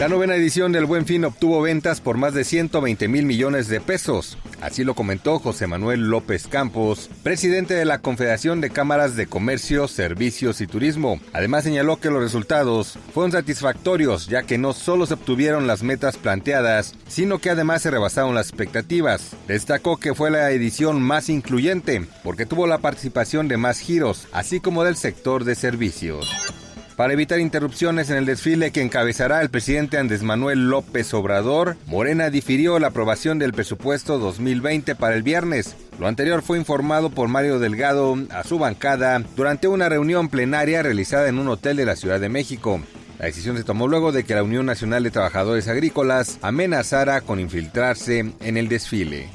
La novena edición del Buen Fin obtuvo ventas por más de 120 mil millones de pesos. Así lo comentó José Manuel López Campos, presidente de la Confederación de Cámaras de Comercio, Servicios y Turismo. Además señaló que los resultados fueron satisfactorios, ya que no solo se obtuvieron las metas planteadas, sino que además se rebasaron las expectativas. Destacó que fue la edición más incluyente, porque tuvo la participación de más giros, así como del sector de servicios. Para evitar interrupciones en el desfile que encabezará el presidente Andrés Manuel López Obrador, Morena difirió la aprobación del presupuesto 2020 para el viernes. Lo anterior fue informado por Mario Delgado a su bancada durante una reunión plenaria realizada en un hotel de la Ciudad de México. La decisión se tomó luego de que la Unión Nacional de Trabajadores Agrícolas amenazara con infiltrarse en el desfile.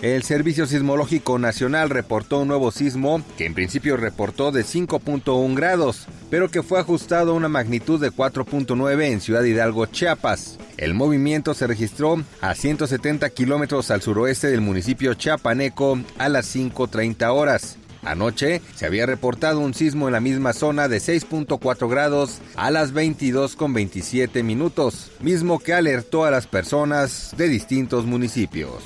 El Servicio Sismológico Nacional reportó un nuevo sismo que en principio reportó de 5.1 grados, pero que fue ajustado a una magnitud de 4.9 en Ciudad Hidalgo, Chiapas. El movimiento se registró a 170 kilómetros al suroeste del municipio Chiapaneco a las 5.30 horas. Anoche se había reportado un sismo en la misma zona de 6.4 grados a las 22.27 minutos, mismo que alertó a las personas de distintos municipios.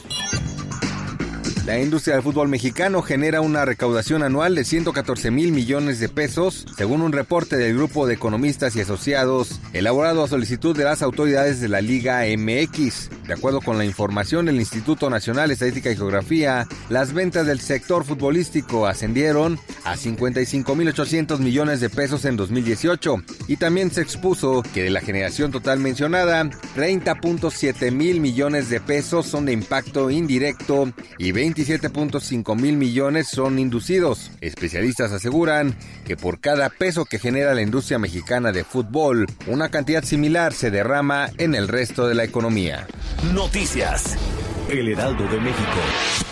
La industria del fútbol mexicano genera una recaudación anual de 114 mil millones de pesos, según un reporte del grupo de economistas y asociados elaborado a solicitud de las autoridades de la Liga MX. De acuerdo con la información del Instituto Nacional de Estadística y Geografía, las ventas del sector futbolístico ascendieron a 55.800 millones de pesos en 2018 y también se expuso que de la generación total mencionada, 30.7 mil millones de pesos son de impacto indirecto y 27.5 mil millones son inducidos. Especialistas aseguran que por cada peso que genera la industria mexicana de fútbol, una cantidad similar se derrama en el resto de la economía. Noticias. El Heraldo de México.